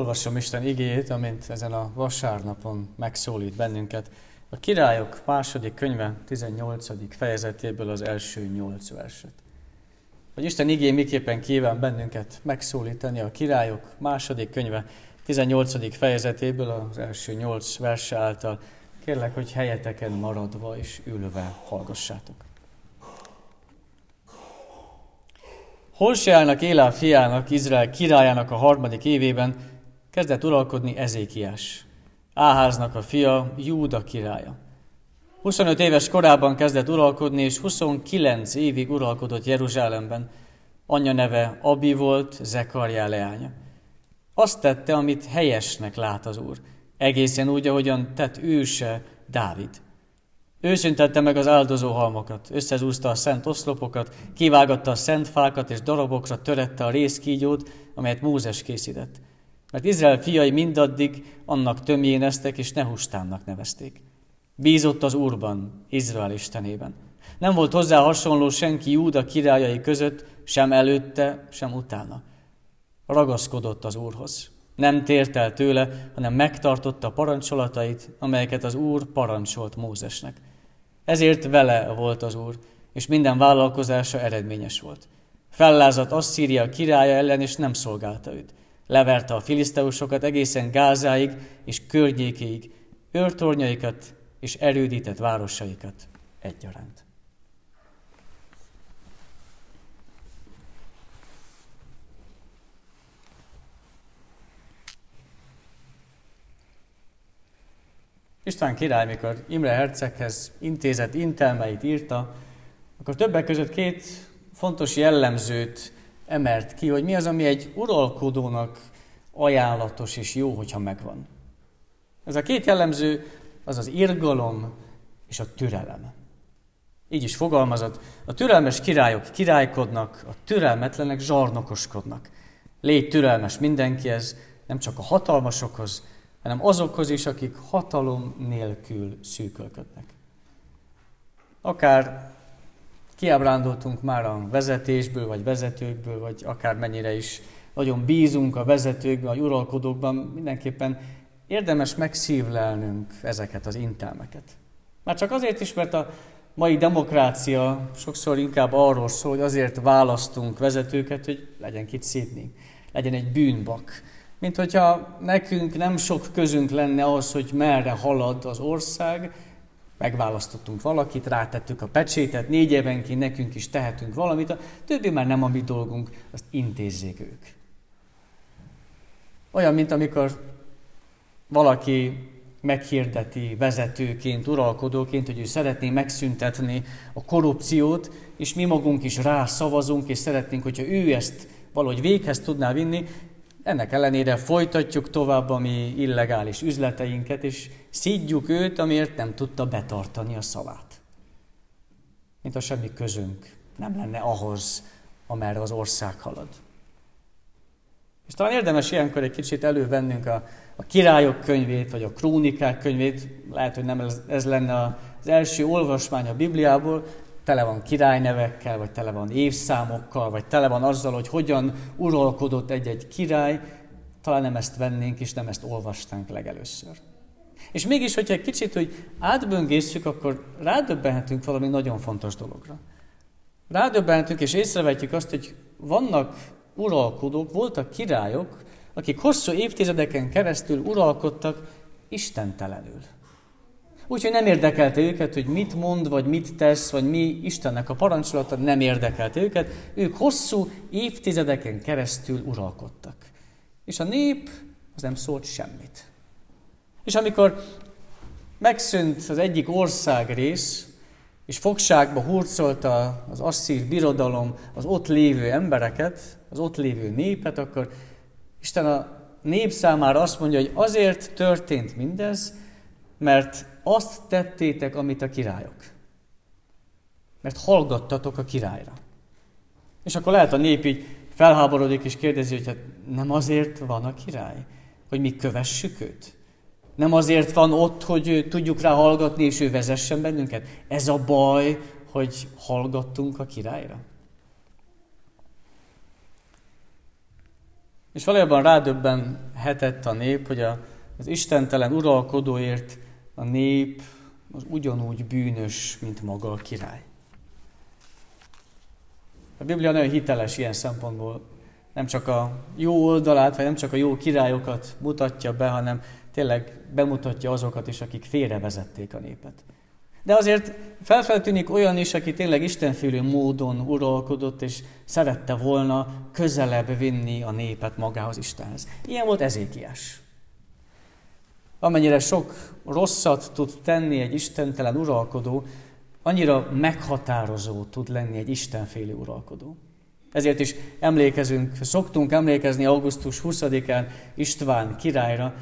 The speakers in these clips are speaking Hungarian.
Olvasom Isten igéjét, amint ezen a vasárnapon megszólít bennünket. A királyok második könyve 18. fejezetéből az első nyolc verset. Hogy Isten igé miképpen kíván bennünket megszólítani a királyok második könyve 18. fejezetéből az első nyolc verse által. Kérlek, hogy helyeteken maradva és ülve hallgassátok. Holseának Élá fiának, Izrael királyának a harmadik évében kezdett uralkodni Ezékiás, Áháznak a fia, Júda királya. 25 éves korában kezdett uralkodni, és 29 évig uralkodott Jeruzsálemben. Anyja neve Abi volt, Zekarjá leánya. Azt tette, amit helyesnek lát az Úr, egészen úgy, ahogyan tett őse Dávid. Ő meg az áldozó halmokat, összezúzta a szent oszlopokat, kivágatta a szent fákat, és darabokra törette a részkígyót, amelyet Mózes készített. Mert Izrael fiai mindaddig annak tömjéneztek, és Nehustánnak nevezték. Bízott az Úrban, Izrael istenében. Nem volt hozzá hasonló senki Júda királyai között, sem előtte, sem utána. Ragaszkodott az Úrhoz. Nem tért el tőle, hanem megtartotta a parancsolatait, amelyeket az Úr parancsolt Mózesnek. Ezért vele volt az Úr, és minden vállalkozása eredményes volt. Fellázadt Asszíria királya ellen, és nem szolgálta őt. Leverte a filiszteusokat egészen Gázáig és környékéig, őrtornyaikat és erődített városaikat egyaránt. István király, mikor Imre herceghez intézett intelmeit írta, akkor többek között két fontos jellemzőt emelt ki, hogy mi az, ami egy uralkodónak ajánlatos és jó, hogyha megvan. Ez a két jellemző az az irgalom és a türelem. Így is fogalmazott, a türelmes királyok királykodnak, a türelmetlenek zsarnokoskodnak. Légy türelmes mindenkihez, nem csak a hatalmasokhoz, hanem azokhoz is, akik hatalom nélkül szűkölködnek. Akár kiábrándultunk már a vezetésből, vagy vezetőkből, vagy akár mennyire is nagyon bízunk a vezetőkben, vagy uralkodókban, mindenképpen érdemes megszívlelnünk ezeket az intelmeket. Már csak azért is, mert a mai demokrácia sokszor inkább arról szól, hogy azért választunk vezetőket, hogy legyen kit szídni, legyen egy bűnbak, mint hogyha nekünk nem sok közünk lenne ahhoz, hogy merre halad az ország, megválasztottunk valakit, rátettük a pecsétet, négy évenként nekünk is tehetünk valamit, a többi már nem a mi dolgunk, azt intézzék ők. Olyan, mint amikor valaki meghirdeti vezetőként, uralkodóként, hogy ő szeretné megszüntetni a korrupciót, és mi magunk is rá szavazunk, és szeretnénk, hogyha ő ezt valahogy véghez tudná vinni, ennek ellenére folytatjuk tovább a mi illegális üzleteinket, és szídjuk őt, amiért nem tudta betartani a szavát. Mint a semmi közünk nem lenne ahhoz, amerre az ország halad. És talán érdemes ilyenkor egy kicsit elővennünk a, a királyok könyvét, vagy a krónikák könyvét, lehet, hogy nem ez, ez lenne az első olvasmány a Bibliából, tele van királynevekkel, vagy tele van évszámokkal, vagy tele van azzal, hogy hogyan uralkodott egy-egy király, talán nem ezt vennénk, és nem ezt olvastánk legelőször. És mégis, hogyha egy kicsit, hogy átböngészjük, akkor rádöbbenhetünk valami nagyon fontos dologra. Rádöbbenhetünk, és észrevetjük azt, hogy vannak uralkodók, voltak királyok, akik hosszú évtizedeken keresztül uralkodtak istentelenül. Úgyhogy nem érdekelte őket, hogy mit mond, vagy mit tesz, vagy mi Istennek a parancsolata, nem érdekelte őket. Ők hosszú évtizedeken keresztül uralkodtak. És a nép az nem szólt semmit. És amikor megszűnt az egyik országrész, és fogságba hurcolta az asszír birodalom az ott lévő embereket, az ott lévő népet, akkor Isten a nép számára azt mondja, hogy azért történt mindez, mert azt tettétek, amit a királyok. Mert hallgattatok a királyra. És akkor lehet a nép így felháborodik és kérdezi, hogy hát nem azért van a király, hogy mi kövessük őt? Nem azért van ott, hogy tudjuk rá hallgatni, és ő vezessen bennünket? Ez a baj, hogy hallgattunk a királyra? És valójában rádöbbenhetett a nép, hogy a, az istentelen uralkodóért a nép az ugyanúgy bűnös, mint maga a király. A Biblia nagyon hiteles ilyen szempontból. Nem csak a jó oldalát, vagy nem csak a jó királyokat mutatja be, hanem tényleg bemutatja azokat is, akik félrevezették a népet. De azért felfeltűnik olyan is, aki tényleg istenfélő módon uralkodott, és szerette volna közelebb vinni a népet magához Istenhez. Ilyen volt Ezékiás. Amennyire sok rosszat tud tenni egy istentelen uralkodó, annyira meghatározó tud lenni egy istenfélő uralkodó. Ezért is emlékezünk, szoktunk emlékezni augusztus 20-án István királyra,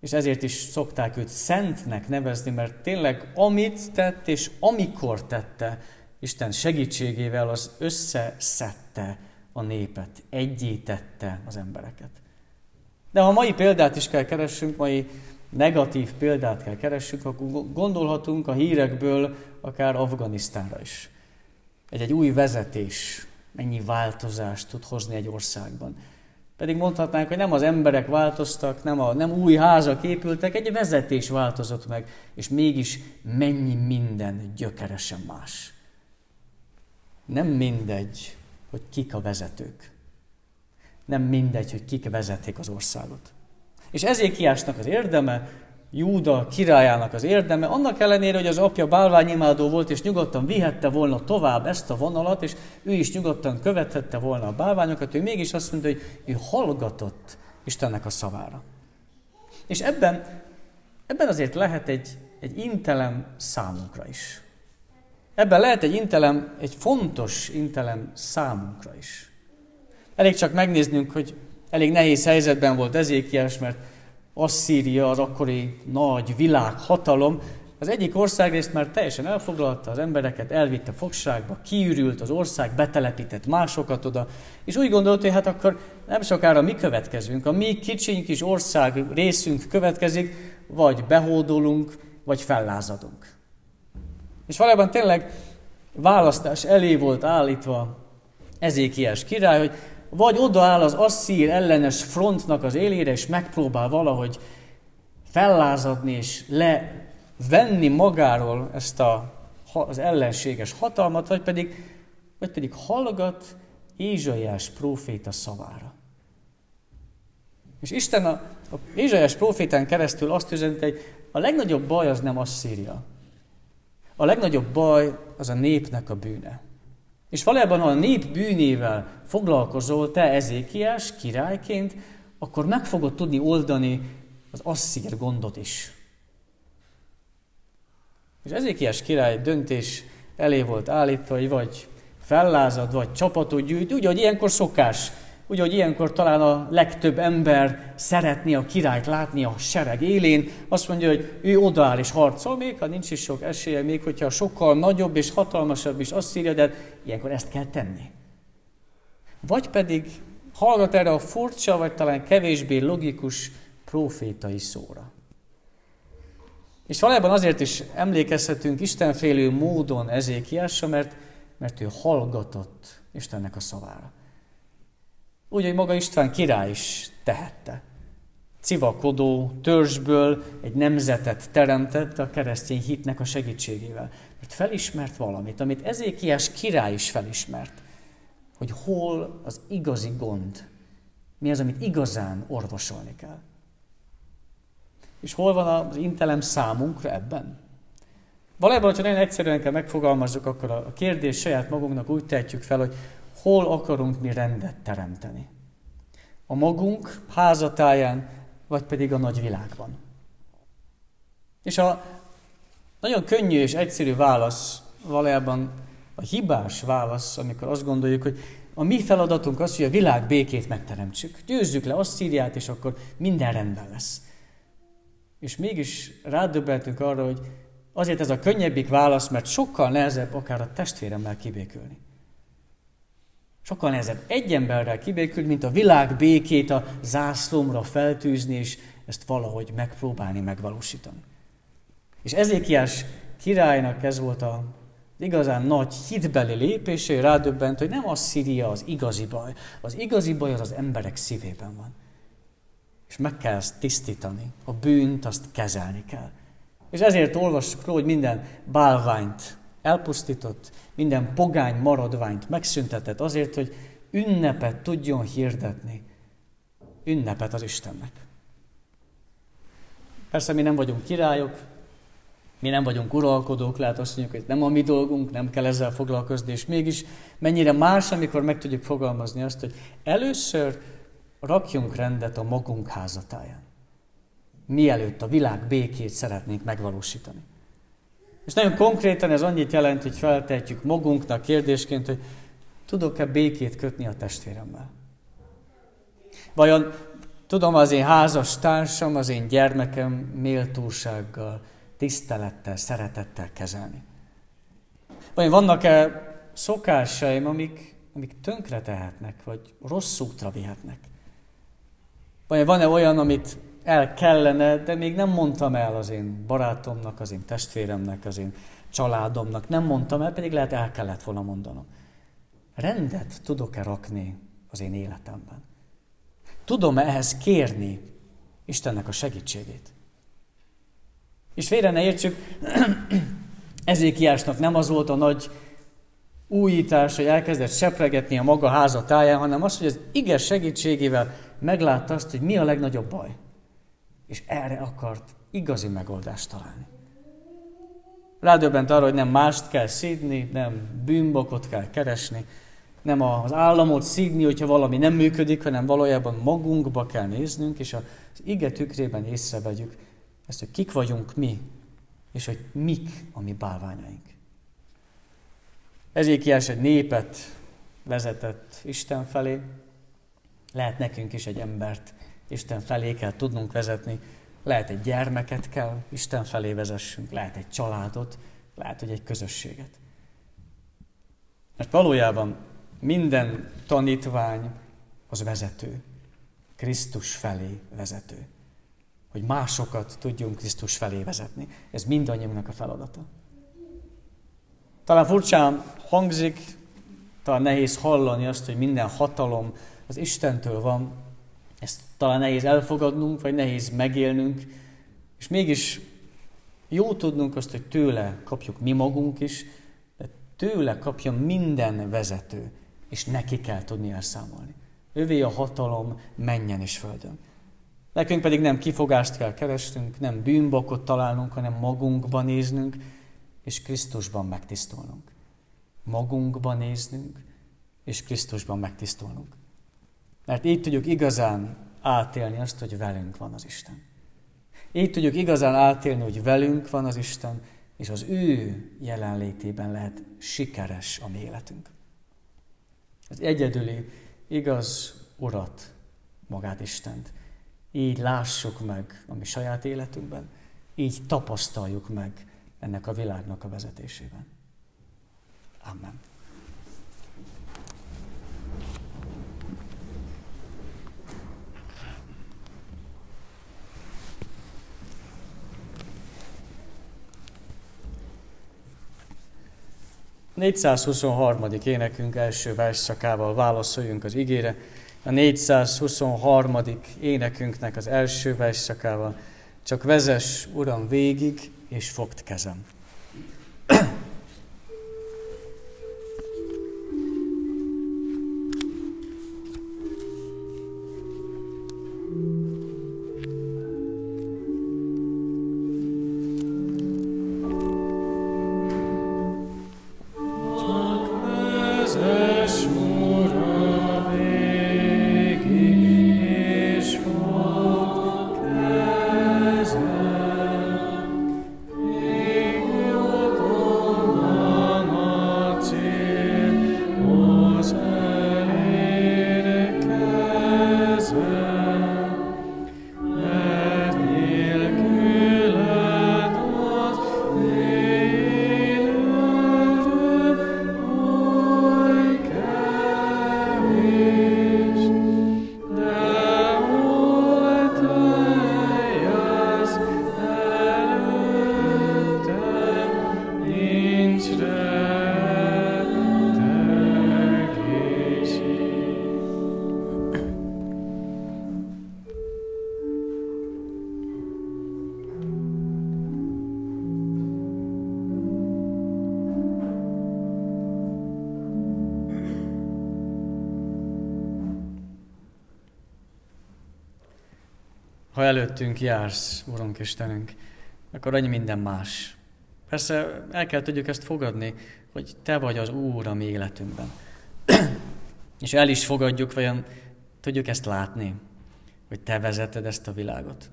és ezért is szokták őt szentnek nevezni, mert tényleg amit tett és amikor tette, Isten segítségével az összeszedte a népet, egyítette az embereket. De ha mai példát is kell keressünk, mai negatív példát kell keressünk, akkor gondolhatunk a hírekből akár Afganisztánra is. Egy, egy új vezetés mennyi változást tud hozni egy országban. Pedig mondhatnánk, hogy nem az emberek változtak, nem, a, nem új házak épültek, egy vezetés változott meg, és mégis mennyi minden gyökeresen más. Nem mindegy, hogy kik a vezetők. Nem mindegy, hogy kik vezetik az országot. És Ezékiásnak az érdeme, Júda királyának az érdeme, annak ellenére, hogy az apja bálványimádó volt, és nyugodtan vihette volna tovább ezt a vonalat, és ő is nyugodtan követhette volna a bálványokat, ő mégis azt mondta, hogy ő hallgatott Istennek a szavára. És ebben, ebben azért lehet egy, egy intelem számunkra is. Ebben lehet egy intelem, egy fontos intelem számunkra is. Elég csak megnéznünk, hogy elég nehéz helyzetben volt Ezékiás, mert Asszíria, az akkori nagy világhatalom, az egyik országrészt már teljesen elfoglalta az embereket, elvitte fogságba, kiürült az ország, betelepített másokat oda, és úgy gondolta, hogy hát akkor nem sokára mi következünk, a mi kicsiny kis ország részünk következik, vagy behódolunk, vagy fellázadunk. És valójában tényleg választás elé volt állítva Ezékiás király, hogy vagy odaáll az asszír ellenes frontnak az élére, és megpróbál valahogy fellázadni és levenni magáról ezt a, az ellenséges hatalmat, vagy pedig, vagy pedig hallgat Ézsaiás próféta szavára. És Isten a, a Ézsaiás prófétán keresztül azt üzente, hogy a legnagyobb baj az nem Asszíria. A legnagyobb baj az a népnek a bűne. És valójában, ha a nép bűnével foglalkozol te Ezékiás királyként, akkor meg fogod tudni oldani az asszír gondot is. És Ezékiás király döntés elé volt állítva, hogy vagy fellázad, vagy csapatot gyűjt, úgy, hogy ilyenkor szokás úgy, hogy ilyenkor talán a legtöbb ember szeretné a királyt látni a sereg élén, azt mondja, hogy ő odaáll és harcol, még ha nincs is sok esélye, még hogyha sokkal nagyobb és hatalmasabb is azt írja, de ilyenkor ezt kell tenni. Vagy pedig hallgat erre a furcsa, vagy talán kevésbé logikus profétai szóra. És valójában azért is emlékezhetünk istenfélő módon Ezékiásra, mert, mert ő hallgatott Istennek a szavára. Úgy, hogy maga István király is tehette. Civakodó törzsből egy nemzetet teremtett a keresztény hitnek a segítségével. Mert felismert valamit, amit Ezékiás király is felismert, hogy hol az igazi gond, mi az, amit igazán orvosolni kell. És hol van az intelem számunkra ebben? Valójában, ha nagyon egyszerűen kell megfogalmazzuk, akkor a kérdés saját magunknak úgy tehetjük fel, hogy hol akarunk mi rendet teremteni. A magunk házatáján, vagy pedig a nagy világban. És a nagyon könnyű és egyszerű válasz valójában a hibás válasz, amikor azt gondoljuk, hogy a mi feladatunk az, hogy a világ békét megteremtsük. Győzzük le Asszíriát, és akkor minden rendben lesz. És mégis rádöbbentünk arra, hogy azért ez a könnyebbik válasz, mert sokkal nehezebb akár a testvéremmel kibékülni. Sokkal nehezebb egy emberrel kibékülni, mint a világ békét a zászlomra feltűzni, és ezt valahogy megpróbálni megvalósítani. És Ezékiás királynak ez volt a igazán nagy hitbeli lépésé rádöbbent, hogy nem Asszíria az igazi baj. Az igazi baj az az emberek szívében van. És meg kell ezt tisztítani. A bűnt azt kezelni kell. És ezért olvassuk róla, hogy minden bálványt elpusztított, minden pogány maradványt megszüntetett azért, hogy ünnepet tudjon hirdetni. Ünnepet az Istennek. Persze mi nem vagyunk királyok, mi nem vagyunk uralkodók, lehet azt mondjuk, hogy nem a mi dolgunk, nem kell ezzel foglalkozni, és mégis mennyire más, amikor meg tudjuk fogalmazni azt, hogy először rakjunk rendet a magunk házatáján. Mielőtt a világ békét szeretnénk megvalósítani. És nagyon konkrétan ez annyit jelent, hogy feltehetjük magunknak kérdésként, hogy tudok-e békét kötni a testvéremmel? Vajon tudom az én házas társam, az én gyermekem méltósággal, tisztelettel, szeretettel kezelni? Vagy vannak-e szokásaim, amik, amik tönkre tehetnek, vagy rossz útra vihetnek? Vagy van-e olyan, amit el kellene, de még nem mondtam el az én barátomnak, az én testvéremnek, az én családomnak, nem mondtam el, pedig lehet el kellett volna mondanom. Rendet tudok-e rakni az én életemben? Tudom-e ehhez kérni Istennek a segítségét? És félre ne értsük, Ezékiásnak nem az volt a nagy újítás, hogy elkezdett sepregetni a maga háza táján, hanem az, hogy az ige segítségével meglátta azt, hogy mi a legnagyobb baj. És erre akart igazi megoldást találni. Rádöbbent arra, hogy nem mást kell szídni, nem bűnbokot kell keresni, nem az államot szídni, hogyha valami nem működik, hanem valójában magunkba kell néznünk, és az ige tükrében észrevegyük, ezt, hogy kik vagyunk mi, és hogy mik a mi bálványaink. Ezékiás egy népet vezetett Isten felé, lehet nekünk is egy embert Isten felé kell tudnunk vezetni, lehet egy gyermeket kell Isten felé vezessünk, lehet egy családot, lehet, hogy egy közösséget. Mert valójában minden tanítvány az vezető, Krisztus felé vezető hogy másokat tudjunk Krisztus felé vezetni. Ez mindannyiunknak a feladata. Talán furcsán hangzik, talán nehéz hallani azt, hogy minden hatalom az Istentől van. Ezt talán nehéz elfogadnunk, vagy nehéz megélnünk, és mégis jó tudnunk azt, hogy tőle kapjuk mi magunk is, de tőle kapja minden vezető, és neki kell tudni elszámolni. Ővé a hatalom menjen és földön. Nekünk pedig nem kifogást kell keresnünk, nem bűnbokot találnunk, hanem magunkban néznünk, és Krisztusban megtisztulnunk. Magunkban néznünk, és Krisztusban megtisztulnunk. Mert így tudjuk igazán átélni azt, hogy velünk van az Isten. Így tudjuk igazán átélni, hogy velünk van az Isten, és az ő jelenlétében lehet sikeres a mi életünk. Az egyedüli, igaz Urat, magát Istent így lássuk meg a mi saját életünkben, így tapasztaljuk meg ennek a világnak a vezetésében. Amen. 423. énekünk első versszakával válaszoljunk az igére a 423. énekünknek az első versszakával. Csak vezes, Uram, végig, és fogd kezem. Előttünk jársz, Urunk Istenünk, akkor annyi minden más. Persze el kell tudjuk ezt fogadni, hogy Te vagy az Úr a mi életünkben. És el is fogadjuk, vajon tudjuk ezt látni, hogy Te vezeted ezt a világot.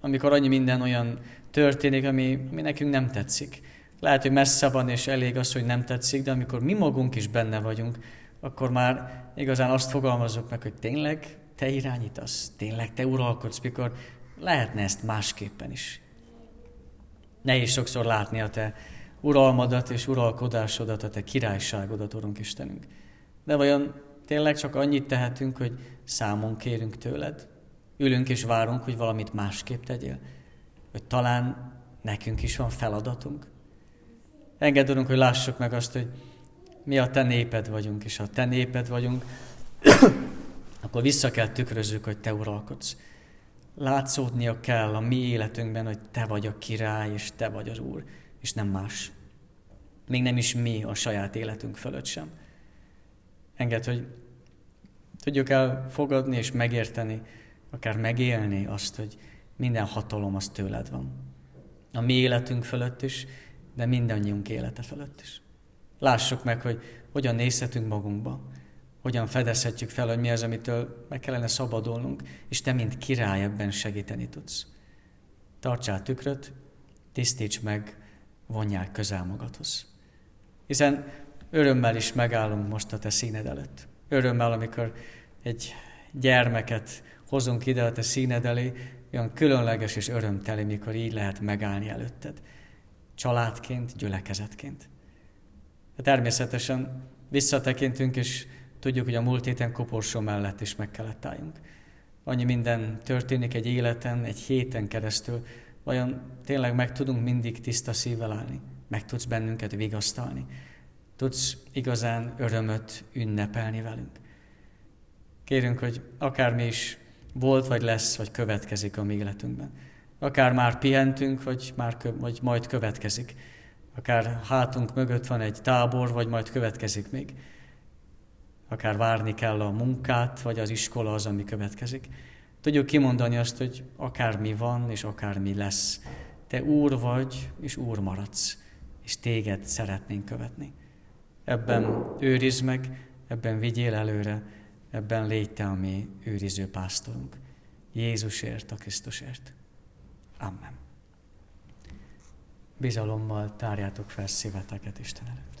Amikor annyi minden olyan történik, ami, ami nekünk nem tetszik. Lehet, hogy messze van, és elég az, hogy nem tetszik, de amikor mi magunk is benne vagyunk, akkor már igazán azt fogalmazzuk meg, hogy tényleg te irányítasz, tényleg te uralkodsz, mikor lehetne ezt másképpen is. Nehéz sokszor látni a te uralmadat és uralkodásodat, a te királyságodat, Urunk Istenünk. De vajon tényleg csak annyit tehetünk, hogy számon kérünk tőled? Ülünk és várunk, hogy valamit másképp tegyél? Hogy talán nekünk is van feladatunk? Engedd, Urunk, hogy lássuk meg azt, hogy mi a te néped vagyunk, és ha te néped vagyunk, akkor vissza kell tükrözzük, hogy te uralkodsz. Látszódnia kell a mi életünkben, hogy te vagy a király, és te vagy az Úr, és nem más. Még nem is mi a saját életünk fölött sem. Engedd, hogy tudjuk elfogadni és megérteni, akár megélni azt, hogy minden hatalom az tőled van. A mi életünk fölött is, de mindannyiunk élete fölött is. Lássuk meg, hogy hogyan nézhetünk magunkba, hogyan fedezhetjük fel, hogy mi az, amitől meg kellene szabadulnunk, és te, mint király ebben segíteni tudsz. Tartsál tükröt, tisztíts meg, vonjál közel magadhoz. Hiszen örömmel is megállunk most a te színed előtt. Örömmel, amikor egy gyermeket hozunk ide a te színed elé, olyan különleges és örömteli, mikor így lehet megállni előtted. Családként, gyülekezetként. De természetesen visszatekintünk, és tudjuk, hogy a múlt héten koporsó mellett is meg kellett álljunk. Annyi minden történik egy életen, egy héten keresztül, vajon tényleg meg tudunk mindig tiszta szívvel állni? Meg tudsz bennünket vigasztalni? Tudsz igazán örömöt ünnepelni velünk? Kérünk, hogy akármi is volt, vagy lesz, vagy következik a mi életünkben. Akár már pihentünk, vagy, már kö, vagy majd következik. Akár hátunk mögött van egy tábor, vagy majd következik még. Akár várni kell a munkát, vagy az iskola az, ami következik. Tudjuk kimondani azt, hogy akármi van, és akármi lesz. Te Úr vagy, és Úr maradsz, és téged szeretnénk követni. Ebben őrizd meg, ebben vigyél előre, ebben légy te a mi őriző pásztorunk. Jézusért, a Krisztusért. Amen. Bizalommal tárjátok fel szíveteket Isten előtt.